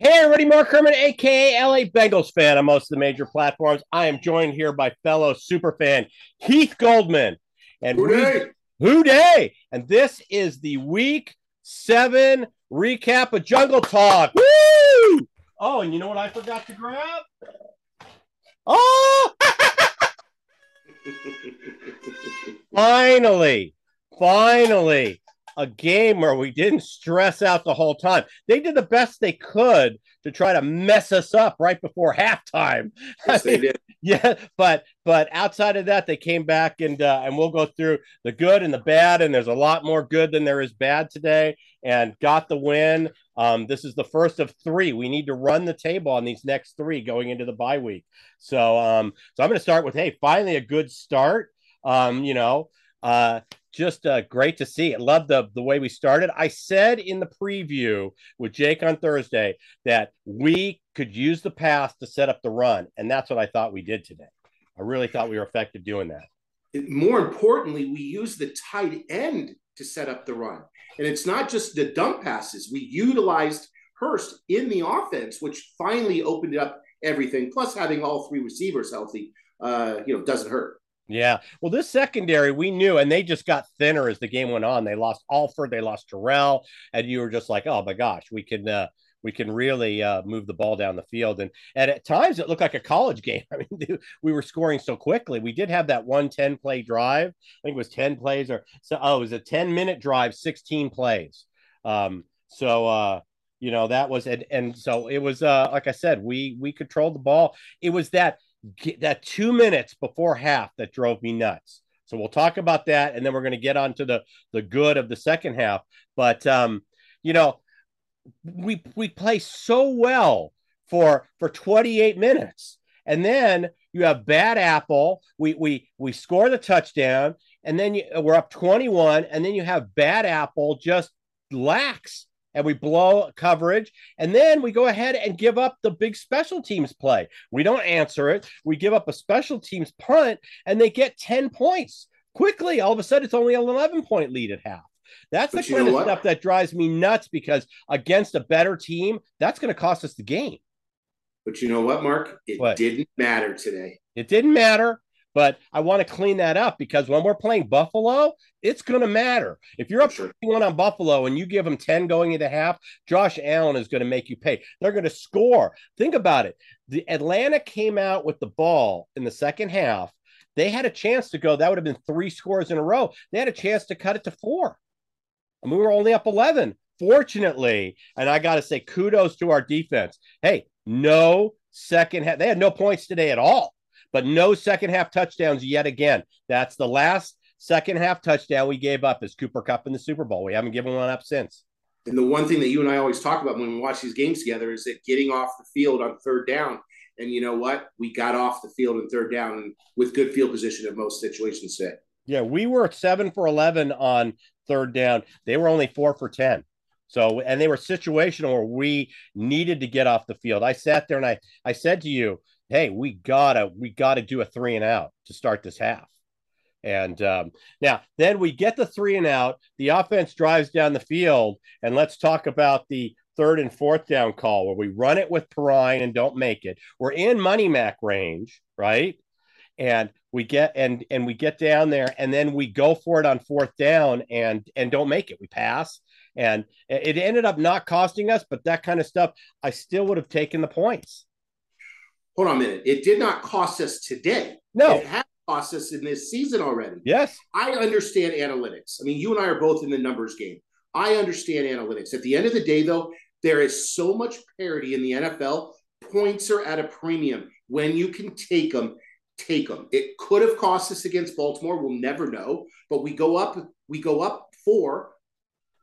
Hey, everybody, Mark Herman, aka LA Bengals fan on most of the major platforms. I am joined here by fellow super fan Heath Goldman. And Who Dey? Who Dey? And this is the week seven recap of Jungle Talk. Woo! Oh, and you know what I forgot to grab? Oh! finally, finally, a game where we didn't stress out the whole time. They did the best they could to try to mess us up right before halftime. Yes, they did. Yeah, but but outside of that, they came back and uh, and we'll go through the good and the bad. And there's a lot more good than there is bad today. And got the win. Um, this is the first of three. We need to run the table on these next three going into the bye week. So um, so I'm going to start with hey, finally a good start. Um, you know, uh, just uh, great to see. I love the the way we started. I said in the preview with Jake on Thursday that we could use the pass to set up the run, and that's what I thought we did today. I really thought we were effective doing that. More importantly, we use the tight end to set up the run, and it's not just the dump passes. We utilized Hurst in the offense, which finally opened up everything. Plus, having all three receivers healthy, uh, you know, doesn't hurt. Yeah. Well, this secondary we knew, and they just got thinner as the game went on. They lost Alford, they lost Terrell, and you were just like, oh my gosh, we can uh, we can really uh, move the ball down the field. And and at times it looked like a college game. I mean, we were scoring so quickly. We did have that one 10 play drive. I think it was 10 plays or so. Oh, it was a 10 minute drive, 16 plays. Um, so uh, you know that was and and so it was uh like I said, we we controlled the ball. It was that that two minutes before half that drove me nuts. So we'll talk about that, and then we're going to get on to the the good of the second half. But um, you know, we we play so well for for 28 minutes, and then you have bad apple. We we we score the touchdown, and then you, we're up 21, and then you have bad apple just lax and we blow coverage. And then we go ahead and give up the big special teams play. We don't answer it. We give up a special teams punt and they get 10 points quickly. All of a sudden, it's only an 11 point lead at half. That's but the kind of what? stuff that drives me nuts because against a better team, that's going to cost us the game. But you know what, Mark? It what? didn't matter today. It didn't matter. But I want to clean that up because when we're playing Buffalo, it's going to matter. If you're up sure. one on Buffalo and you give them 10 going into half, Josh Allen is going to make you pay. They're going to score. Think about it. The Atlanta came out with the ball in the second half. They had a chance to go. That would have been three scores in a row. They had a chance to cut it to four. And we were only up 11. Fortunately, and I got to say kudos to our defense. Hey, no second half. They had no points today at all but no second half touchdowns yet again. That's the last second half touchdown we gave up is Cooper Kupp in the Super Bowl. We haven't given one up since. And the one thing that you and I always talk about when we watch these games together is that getting off the field on third down. And you know what? We got off the field in third down with good field position in most situations today. Yeah, we were seven for 11 on third down. They were only four for 10. So, and they were situational where we needed to get off the field. I sat there and I, I said to you, hey, we gotta we gotta do a three and out to start this half. And um, now, then we get the three and out. The offense drives down the field, and let's talk about the third and fourth down call where we run it with Perine and don't make it. We're in money mac range, right? And we get and and we get down there, and then we go for it on fourth down and and don't make it. We pass, and it ended up not costing us, but that kind of stuff, I still would have taken the points hold on a minute. It did not cost us today. No. It has cost us in this season already. Yes. I understand analytics. I mean, you and I are both in the numbers game. I understand analytics. At the end of the day, though, there is so much parity in the NFL. Points are at a premium. When you can take them, take them. It could have cost us against Baltimore. We'll never know. But we go up. We go up four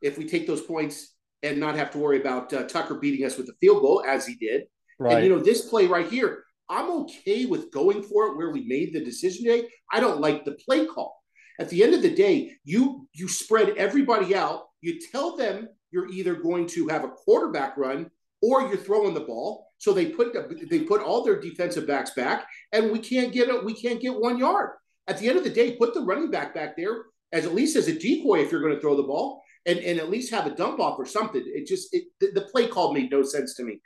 if we take those points and not have to worry about uh, Tucker beating us with a field goal as he did. Right. And you know, this play right here, I'm okay with going for it where we made the decision today. I don't like the play call. At the end of the day, you you spread everybody out. You tell them you're either going to have a quarterback run or you're throwing the ball. So they put they put all their defensive backs back, and we can't get it. We can't get one yard. At the end of the day, put the running back back there as at least as a decoy if you're going to throw the ball. and, and at least have a dump off or something. It just it, the, the play call made no sense to me.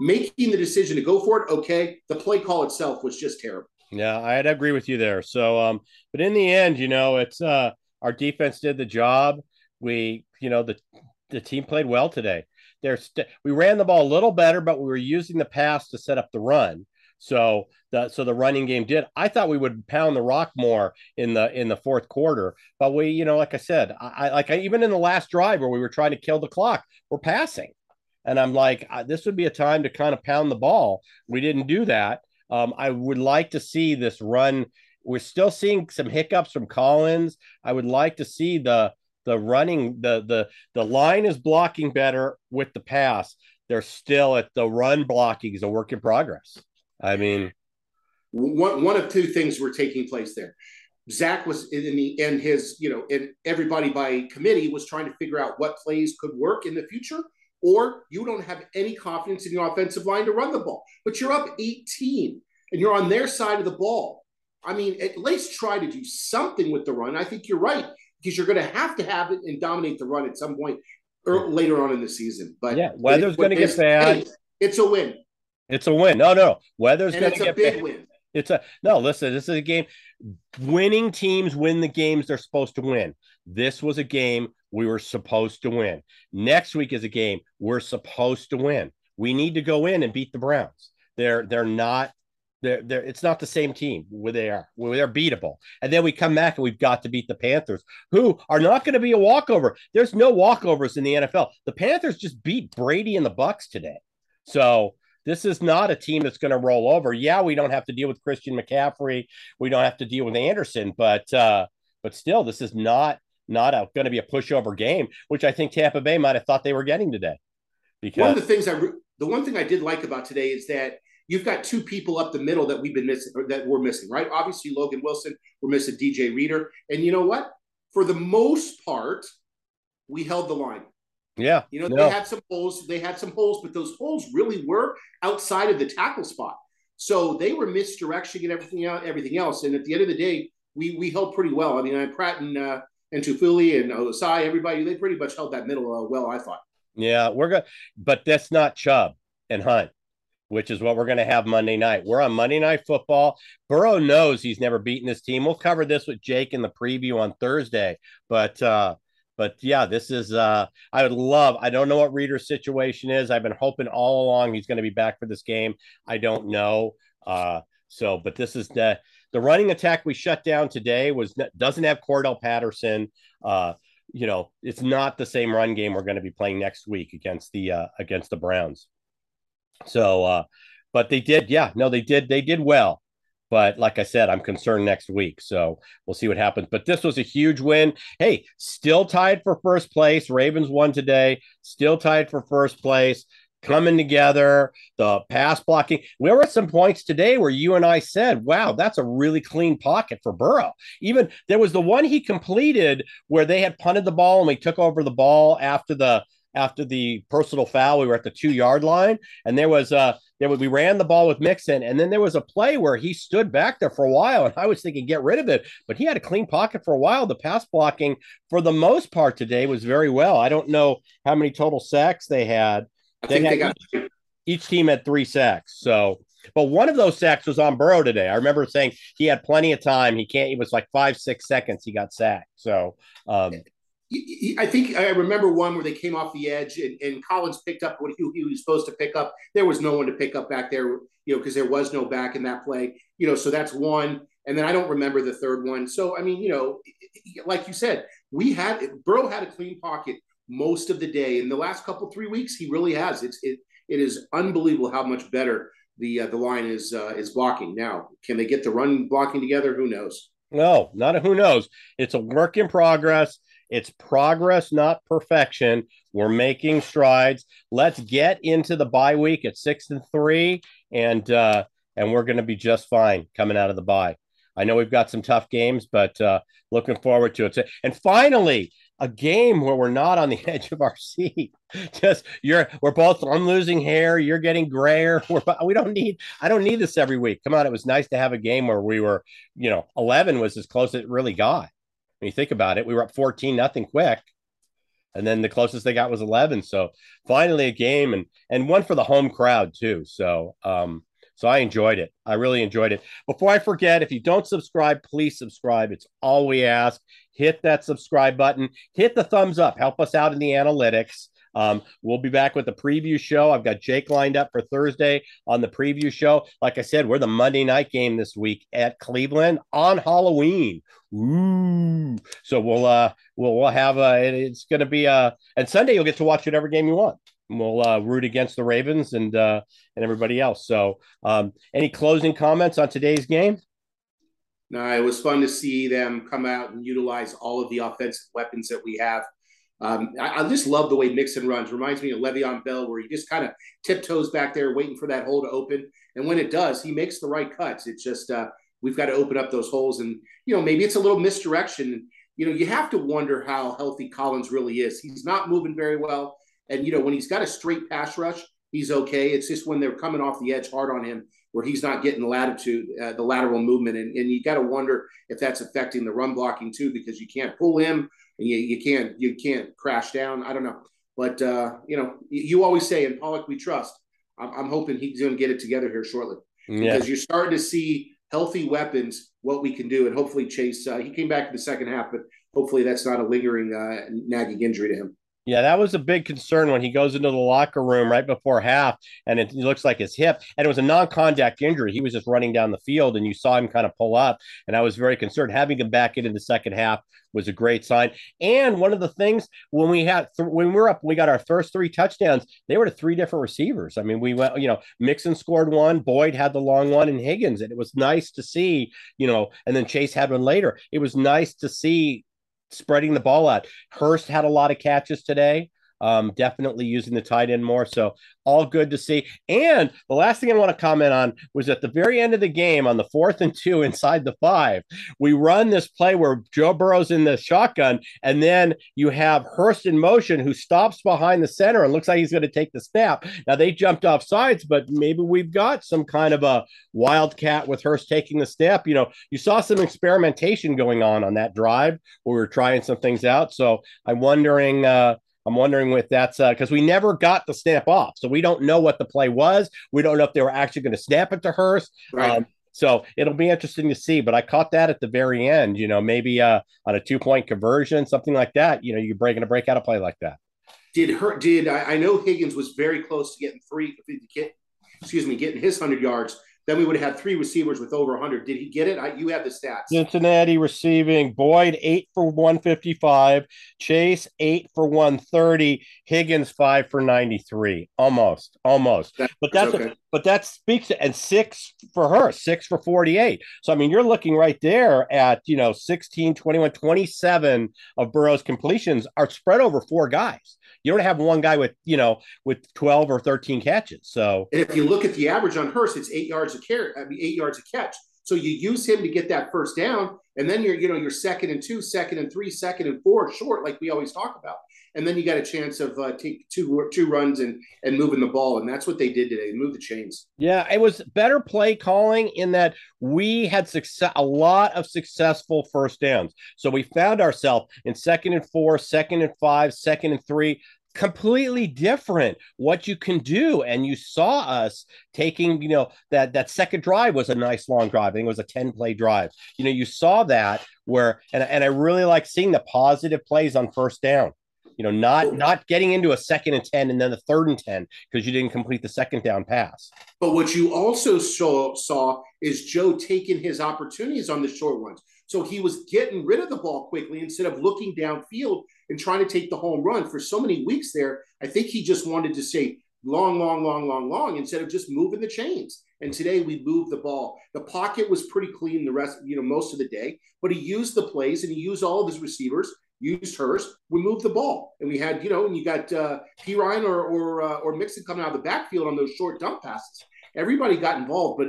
Making the decision to go for it, okay. The play call itself was just terrible. Yeah, I'd agree with you there. So, um, but in the end, you know, it's uh, our defense did the job. We, you know, the the team played well today. There's st- we ran the ball a little better, but we were using the pass to set up the run. So the so the running game did. I thought we would pound the rock more in the in the fourth quarter, but we, you know, like I said, I, I like I, even in the last drive where we were trying to kill the clock, we're passing, and I'm like, this would be a time to kind of pound the ball. We didn't do that. Um, I would like to see this run. We're still seeing some hiccups from Collins. I would like to see the the running the the the line is blocking better with the pass. They're still at the run blocking is a work in progress. I mean, one one of two things were taking place there. Zac was in the and his you know and everybody by committee was trying to figure out what plays could work in the future, or you don't have any confidence in your offensive line to run the ball, but you're up 18 and you're on their side of the ball. I mean, at least try to do something with the run. I think you're right because you're going to have to have it and dominate the run at some point or later on in the season. But yeah, weather's going to get bad. Hey, it's a win. It's a win. No, no, weather's going to get big bad. win. It's a no. Listen, this is a game. Winning teams win the games they're supposed to win. This was a game we were supposed to win. Next week is a game we're supposed to win. We need to go in and beat the Browns. They're they're not they're, they're, it's not the same team where they are, where they're beatable. And then we come back and we've got to beat the Panthers, who are not going to be a walkover. There's no walkovers in the NFL. The Panthers just beat Brady and the Bucs today. So this is not a team that's going to roll over. Yeah, we don't have to deal with Christian McCaffrey. We don't have to deal with Anderson, but uh, but still, this is not not a going to be a pushover game, which I think Tampa Bay might have thought they were getting today. Because one of the things I the one thing I did like about today is that you've got two people up the middle that we've been missing or that we're missing, right? Obviously, Logan Wilson, we're missing DJ Reader. And you know what? For the most part, we held the line. Yeah. You know, no. they had some holes, they had some holes, but those holes really were outside of the tackle spot. So they were misdirection and everything out, everything else. And at the end of the day, we we held pretty well. I mean, I Pratt and uh, and Tufuli and Ossai, everybody, they pretty much held that middle uh, well, I thought. Yeah, we're good, but that's not Chubb and Hunt which is what we're going to have Monday night. We're on Monday Night Football. Burrow knows he's never beaten this team. We'll cover this with Jake in the preview on Thursday. But uh, but yeah, this is uh, I would love. I don't know what Reader's situation is. I've been hoping all along he's going to be back for this game. I don't know. Uh, so, but this is the the running attack we shut down today was doesn't have Cordarrelle Patterson. Uh, you know, it's not the same run game we're going to be playing next week against the uh, against the Browns. So, uh, but they did, yeah, no, they did, they did well. But like I said, I'm concerned next week. So we'll see what happens. But this was a huge win. Hey, still tied for first place. Ravens won today, still tied for first place. Coming together, the pass blocking. There were at some points today where you and I said, wow, that's a really clean pocket for Burrow. Even there was the one he completed where they had punted the ball and we took over the ball after the after the personal foul. We were at the two yard line, and there was uh there was we ran the ball with Mixon, and then there was a play where he stood back there for a while, and I was thinking get rid of it, but he had a clean pocket for a while. The pass blocking for the most part today was very well. I don't know how many total sacks they had. They had they got- each, each team had three sacks, so. But one of those sacks was on Burrow today. I remember saying he had plenty of time. He can't. It was like five, six seconds. He got sacked. So um, I think I remember one where they came off the edge and, and Collins picked up what he, he, was supposed to pick up. There was no one to pick up back there, you know, because there was no back in that play, you know. So that's one. And then I don't remember the third one. So I mean, you know, like you said, we had Burrow had a clean pocket most of the day. In the last couple three weeks, he really has. It's it it is unbelievable how much better the uh, the line is uh, is blocking now. Can they get the run blocking together? Who knows? No, not a who knows. It's a work in progress it's progress, not perfection. We're making strides. Let's get into the bye week at six and three, and uh, and we're going to be just fine coming out of the bye. I know we've got some tough games, but uh, looking forward to it. And finally, a game where we're not on the edge of our seat. Just you're we're both I'm losing hair, you're getting grayer. We're we don't need I don't need this every week. Come on, it was nice to have a game where we were, you know, 11 was as close as it really got when you think about it, we were up 14 nothing quick. and then the closest they got was 11. So finally a game and and one for the home crowd too. So um, so I enjoyed it. I really enjoyed it. Before I forget, if you don't subscribe, please subscribe. It's all we ask. Hit that subscribe button. Hit the thumbs up. Help us out in the analytics. Um, we'll be back with the preview show. I've got Jake lined up for Thursday on the preview show. Like I said, we're the Monday night game this week at Cleveland on Halloween. Ooh. So we'll uh we'll we'll have uh it's gonna be uh and Sunday you'll get to watch whatever game you want. We'll uh, root against the Ravens and uh, and everybody else. So, um, any closing comments on today's game? No, it was fun to see them come out and utilize all of the offensive weapons that we have. Um, I, I, just love the way Mixon runs. Reminds me of Le'Veon Bell, where he just kind of tiptoes back there, waiting for that hole to open. And when it does, he makes the right cuts. It's just uh, we've got to open up those holes, and you know maybe it's a little misdirection. You know, you have to wonder how healthy Collins really is. He's not moving very well, and you know when he's got a straight pass rush, he's okay. It's just when they're coming off the edge hard on him, where he's not getting the latitude, uh, the lateral movement, and, and you got to wonder if that's affecting the run blocking too, because you can't pull him and you, you can't you can't crash down. I don't know, but uh, you know you always say in Pollack we trust. I'm, I'm hoping he's going to get it together here shortly yeah. because you're starting to see healthy weapons what we can do, and hopefully Chase uh, he came back in the second half, but hopefully that's not a lingering uh, nagging injury to him. Yeah, that was a big concern when he goes into the locker room right before half and it looks like his hip. And it was a non contact injury. He was just running down the field and you saw him kind of pull up. And I was very concerned. Having him back into the second half was a great sign. And one of the things when we had, th- when we were up, we got our first three touchdowns, they were to three different receivers. I mean, we went, you know, Mixon scored one, Boyd had the long one, and Higgins. And it was nice to see, you know, and then Chase had one later. It was nice to see spreading the ball out. Hurst had a lot of catches today. Um, definitely using the tight end more. So all good to see. And the last thing I want to comment on was at the very end of the game on the fourth and two inside the five, we run this play where Joe Burrow's in the shotgun, and then you have Hurst in motion who stops behind the center and looks like he's going to take the snap. Now they jumped off sides, but maybe we've got some kind of a wildcat with Hurst taking the snap. You know, you saw some experimentation going on on that drive where we were trying some things out. So I'm wondering, uh, I'm wondering if that's because uh, we never got the snap off, so we don't know what the play was. We don't know if they were actually going to snap it to Hurst. Right. Um, so it'll be interesting to see. But I caught that at the very end. You know, maybe uh, on a two point conversion, something like that. You know, you're breaking a break out a play like that. Did her? Did I, I know Higgins was very close to getting three? Excuse me, getting his hundred yards. Then we would have had three receivers with over 100. Did he get it? I, you have the stats. Cincinnati receiving Boyd eight for 155, Chase eight for 130, Higgins five for 93. Almost, almost. That's but that's okay. but that speaks to, and six for her, six for 48. So I mean, you're looking right there at you know 16, 21, 27 of Burrow's completions are spread over four guys. You don't have one guy with you know with twelve or thirteen catches. So and if you look at the average on Hurst, it's eight yards a carry. I mean, eight yards a catch. So you use him to get that first down, and then you're you know you're second and two, second and three, second and four, short like we always talk about and then you got a chance of uh, take two two runs and and moving the ball, and that's what they did today. Move the chains. Yeah, it was better play calling in that we had success, a lot of successful first downs. So we found ourselves in second and four, second and five, second and three completely different what you can do and you saw us taking you know that that second drive was a nice long drive i think it was a 10 play drive you know you saw that where and, and i really like seeing the positive plays on first down you know, not not getting into a second and 10 and then the third and 10 because you didn't complete the second down pass. But what you also saw, saw is Joe taking his opportunities on the short ones. So he was getting rid of the ball quickly instead of looking downfield and trying to take the home run. For so many weeks there, I think he just wanted to say long, long, long, long, long instead of just moving the chains. And today we moved the ball. The pocket was pretty clean the rest, you know, most of the day, but he used the plays and he used all of his receivers used hers, we moved the ball, and we had you know, and you got uh, Perine or or uh, or Mixon coming out of the backfield on those short dump passes. Everybody got involved, but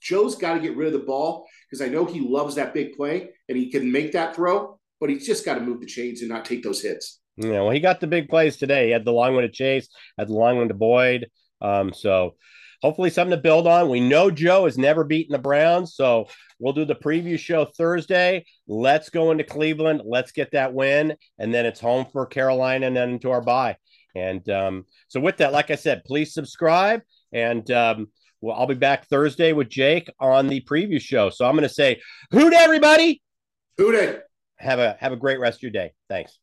Joe's got to get rid of the ball because I know he loves that big play and he can make that throw, but he's just got to move the chains and not take those hits. Yeah, well, he got the big plays today. He had the long one to Chase, had the long one to Boyd. Um, so hopefully something to build on. We know Joe has never beaten the Browns, so we'll do the preview show Thursday. Let's go into Cleveland. Let's get that win, and then it's home for Carolina, and then into our bye. And um, so, with that, like I said, please subscribe, and um, well, I'll be back Thursday with Jake on the preview show. So I'm going to say, hoot everybody, hoot it. Have a have a great rest of your day. Thanks.